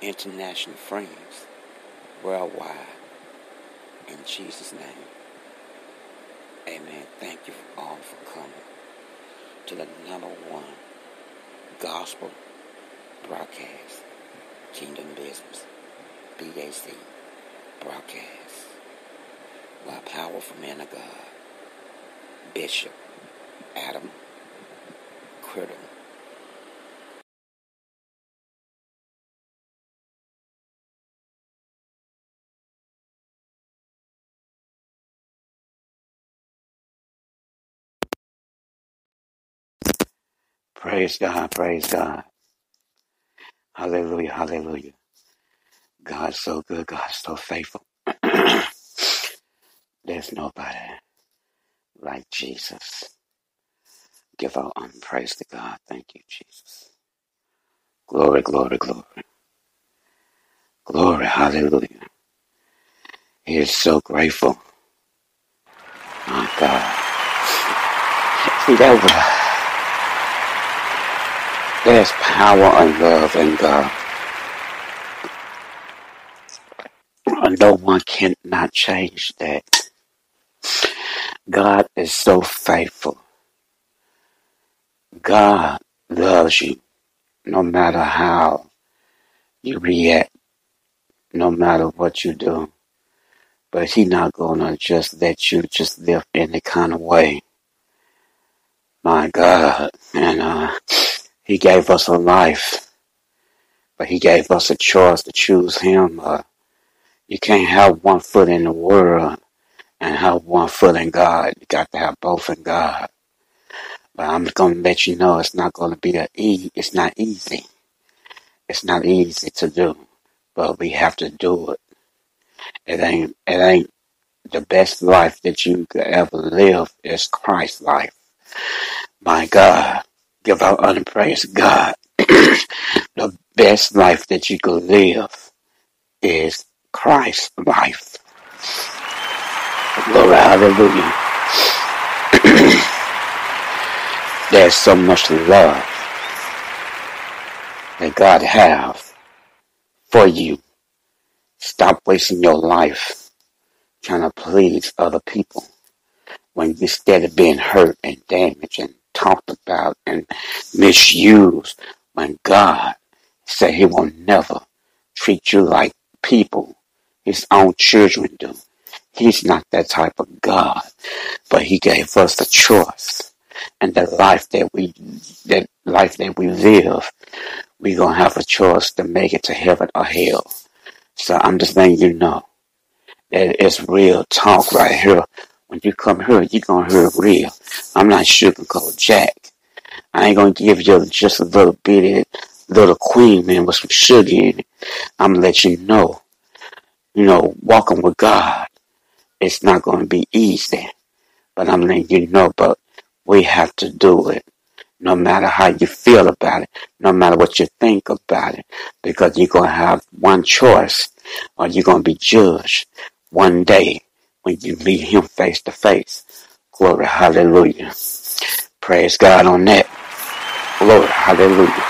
international friends worldwide in Jesus' name. Amen. Thank you all for coming to the number one gospel broadcast, Kingdom Business, BAC broadcast, by powerful man of God, Bishop Adam Criddle. Praise God, praise God. Hallelujah, hallelujah. God's so good, God's so faithful. There's nobody like Jesus. Give our honor praise to God. Thank you, Jesus. Glory, glory, glory. Glory, hallelujah. He is so grateful. My God. See, there's power and love in God. No one cannot change that. God is so faithful. God loves you no matter how you react, no matter what you do. But He not gonna just let you just live any kind of way. My God. And uh He gave us a life. But He gave us a choice to choose Him. Uh, you can't have one foot in the world and have one foot in God. You got to have both in God. But I'm going to let you know it's not going to be a e. It's not easy. It's not easy to do, but we have to do it. It ain't. It ain't the best life that you could ever live. Is Christ's life. My God, give our honor praise God. the best life that you could live is Christ's life. Glory, hallelujah. There's so much love that God has for you. Stop wasting your life trying to please other people when instead of being hurt and damaged and talked about and misused when God said he will never treat you like people his own children do. He's not that type of God, but he gave us the choice. And the life that we, that life that we live, we're going to have a choice to make it to heaven or hell. So I'm just letting you know that it's real talk right here. When you come here, you're gonna hear real. I'm not sugarcoat Jack. I ain't gonna give you just a little bit of little queen man with some sugar in it. I'm gonna let you know. You know, walking with God, it's not gonna be easy. But I'm letting you know, but we have to do it. No matter how you feel about it, no matter what you think about it, because you're gonna have one choice or you're gonna be judged one day when you meet him face to face. Glory, hallelujah. Praise God on that. Glory, hallelujah.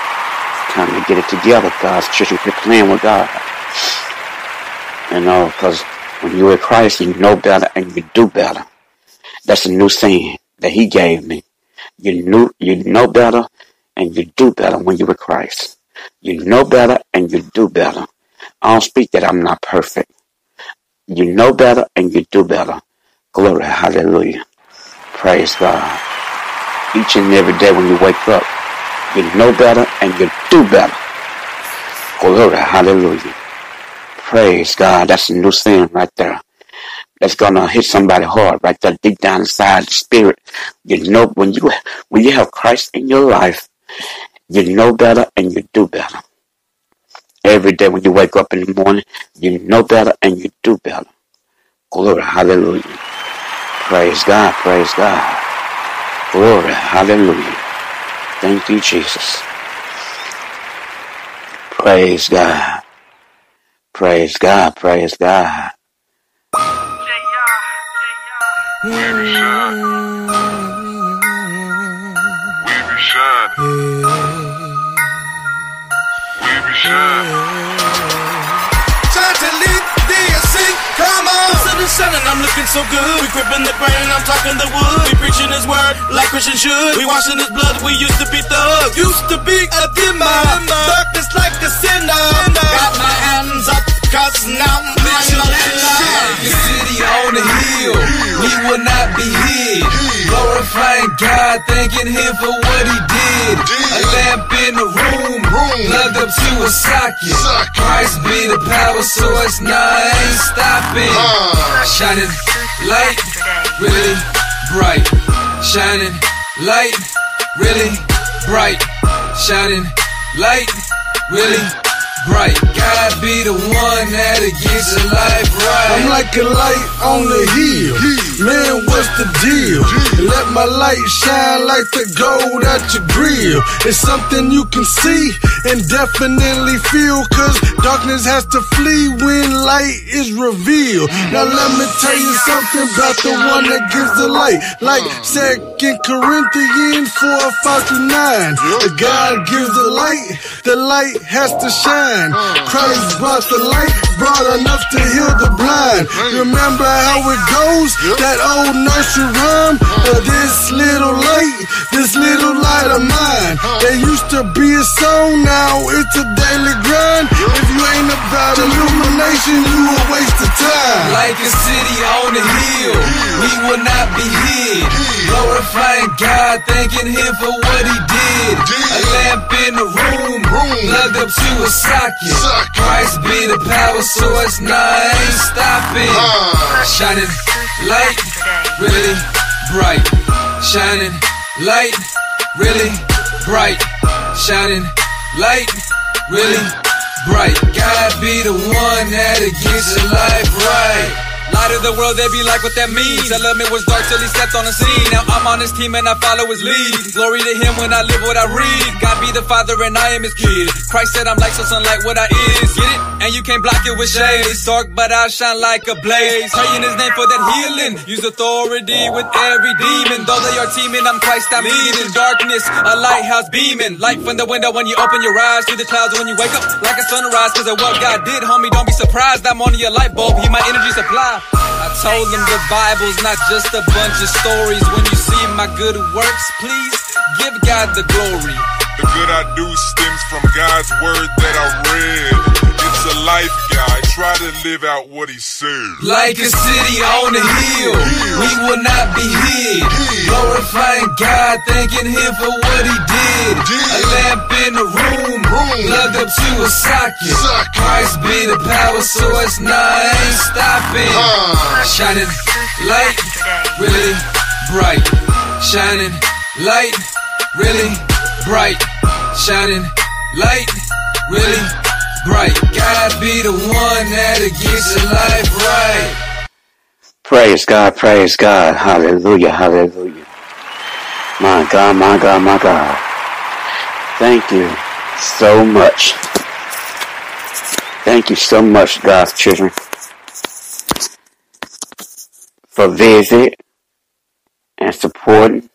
Time to get it together, God's children. Quit playing with God. You know, because when you're with Christ, you know better and you do better. That's a new saying that He gave me. You knew, you know better and you do better when you're with Christ. You know better and you do better. I don't speak that I'm not perfect. You know better and you do better. Glory, hallelujah. Praise God. Each and every day when you wake up, you know better and you do better. Glory, hallelujah. Praise God. That's a new thing right there. That's gonna hit somebody hard right there, deep down inside the spirit. You know when you when you have Christ in your life, you know better and you do better. Every day when you wake up in the morning, you know better and you do better. Glory, hallelujah. Praise God, praise God. Glory, hallelujah. Thank you, Jesus. Praise God. Praise God, praise God. We be shine. So good. We gripping the grain, I'm talking the wood. We preaching his word like Christians should. We washing his blood, we used to be thugs. Used to be a dimmer. Darkness like a sinner. Got my hands up, cause now I'm The city on the hill, we will not be hid. Glorifying God, thanking Him for what He did. A lamp in the room, plugged up to a socket. Christ be the power source, nah, I ain't stopping. Uh. Shining light, really bright. Shining light, really bright. Shining light, really bright. God be the one that'll your life right. I'm like a light on the hill. Man, what's the deal? Let my light shine like the gold at your grill. It's something you can see and definitely feel. Cause darkness has to flee when light is revealed. Now let me tell you something about the one that gives the light. Like Second Corinthians 4, 5 through 9. The God gives the light, the light has to shine. Christ brought the light, brought enough to heal the blind. Remember how it goes? That old nursery rhyme? Uh, this little light, this little light of mine. There used to be a song, now it's a daily grind. If you ain't about illumination, you a waste of time. Like a city on the hill, we will not be hid. Glorifying God, thanking Him for what He did. A lamp in the room, plugged up to a socket. Christ be the power source, nah, I ain't stopping. Shining light, really bright. Shining light, really bright. Shining light, really bright. God be the one that'll get your life right. Light of the world, they be like what that means. Tell him it was dark till he stepped on the scene. Now I'm on his team and I follow his lead. Glory to him when I live what I read. God be the father and I am his kid. Christ said I'm like so sunlight what I is. Get it? And you can't block it with shade. It's dark, but I shine like a blaze. Praying his name for that healing. Use authority with every demon. Though they are teaming, I'm Christ, I'm leading. Darkness, a lighthouse beaming. Light from the window when you open your eyes. Through the clouds when you wake up like a sunrise. Cause of what God did, homie, don't be surprised. I'm on your light bulb. He my energy supply. I told them the Bible's not just a bunch of stories. When you see my good works, please give God the glory. The good I do stems from God's word that I read. A life guy. try to live out what he said. Like a city on a hill, we will not be hid. Glorifying God, thanking Him for what He did. A lamp in the room, plugged up to a socket. Christ be the power source, nah, I ain't stopping. Shining light, really bright. Shining light, really bright. Shining light, really bright. God be the one that'll your life right. Praise God, praise God. Hallelujah, hallelujah. My God, my God, my God. Thank you so much. Thank you so much, God's children, for visit and supporting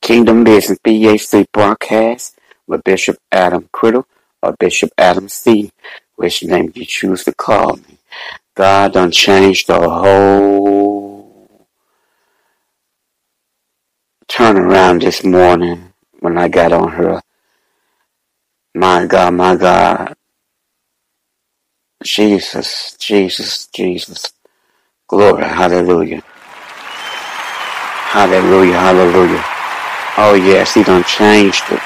Kingdom Business BAC broadcast with Bishop Adam Criddle or Bishop Adam C, which name you choose to call me. God done changed the whole turnaround this morning when I got on her. My God, my God. Jesus, Jesus, Jesus. Glory, hallelujah. Hallelujah, hallelujah. Oh yes, he done changed it.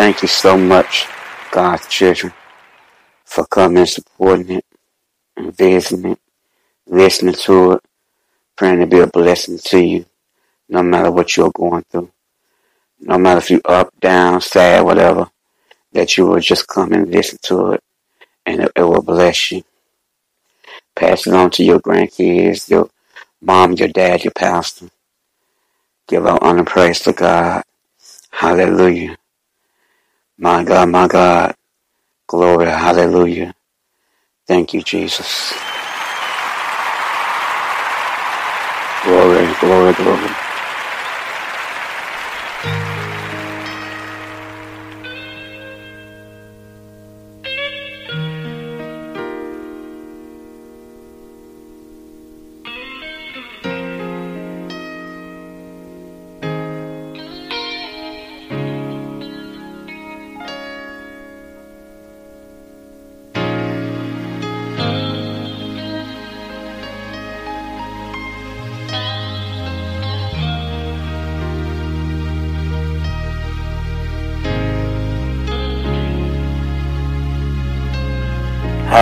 Thank you so much, God's children, for coming, supporting it, and visiting it, listening to it, praying to be a blessing to you, no matter what you're going through. No matter if you're up, down, sad, whatever, that you will just come and listen to it, and it, it will bless you. Pass it on to your grandkids, your mom, your dad, your pastor. Give our honor and praise to God. Hallelujah. My God, my God. Glory, hallelujah. Thank you, Jesus. Glory, glory, glory.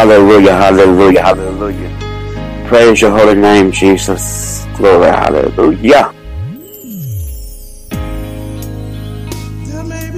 Hallelujah, hallelujah, hallelujah. Praise your holy name, Jesus. Glory, hallelujah. There may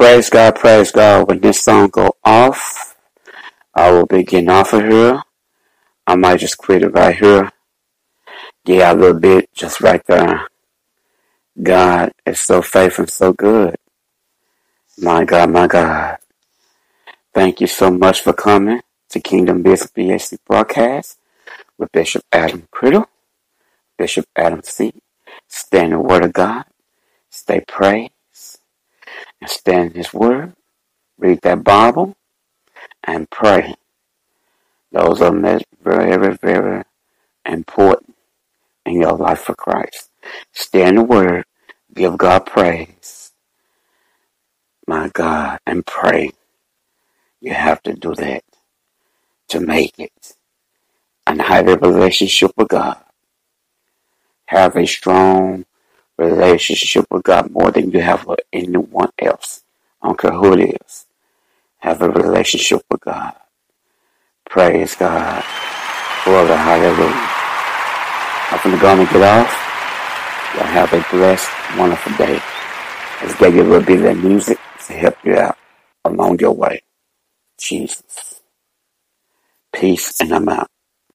Praise God, praise God. When this song go off, I will be getting off of here. I might just quit it right here. Yeah, a little bit, just right there. Uh, God is so faithful and so good. My God, my God. Thank you so much for coming to Kingdom Business BAC broadcast with Bishop Adam Criddle, Bishop Adam C. Stand in the Word of God, stay praise, and stand His Word. Read that Bible and pray. Those are very, very, very important in your life for Christ. Stand the Word, give God praise, my God, and pray. You have to do that to make it and have a relationship with God. Have a strong relationship with God more than you have with anyone else. I don't care who it is. Have a relationship with God. Praise God. Glory, hallelujah. I'm going to go and get off. Y'all have a blessed, wonderful day. You a little bit of music to help you out along your way. Jesus. Peace, and I'm out.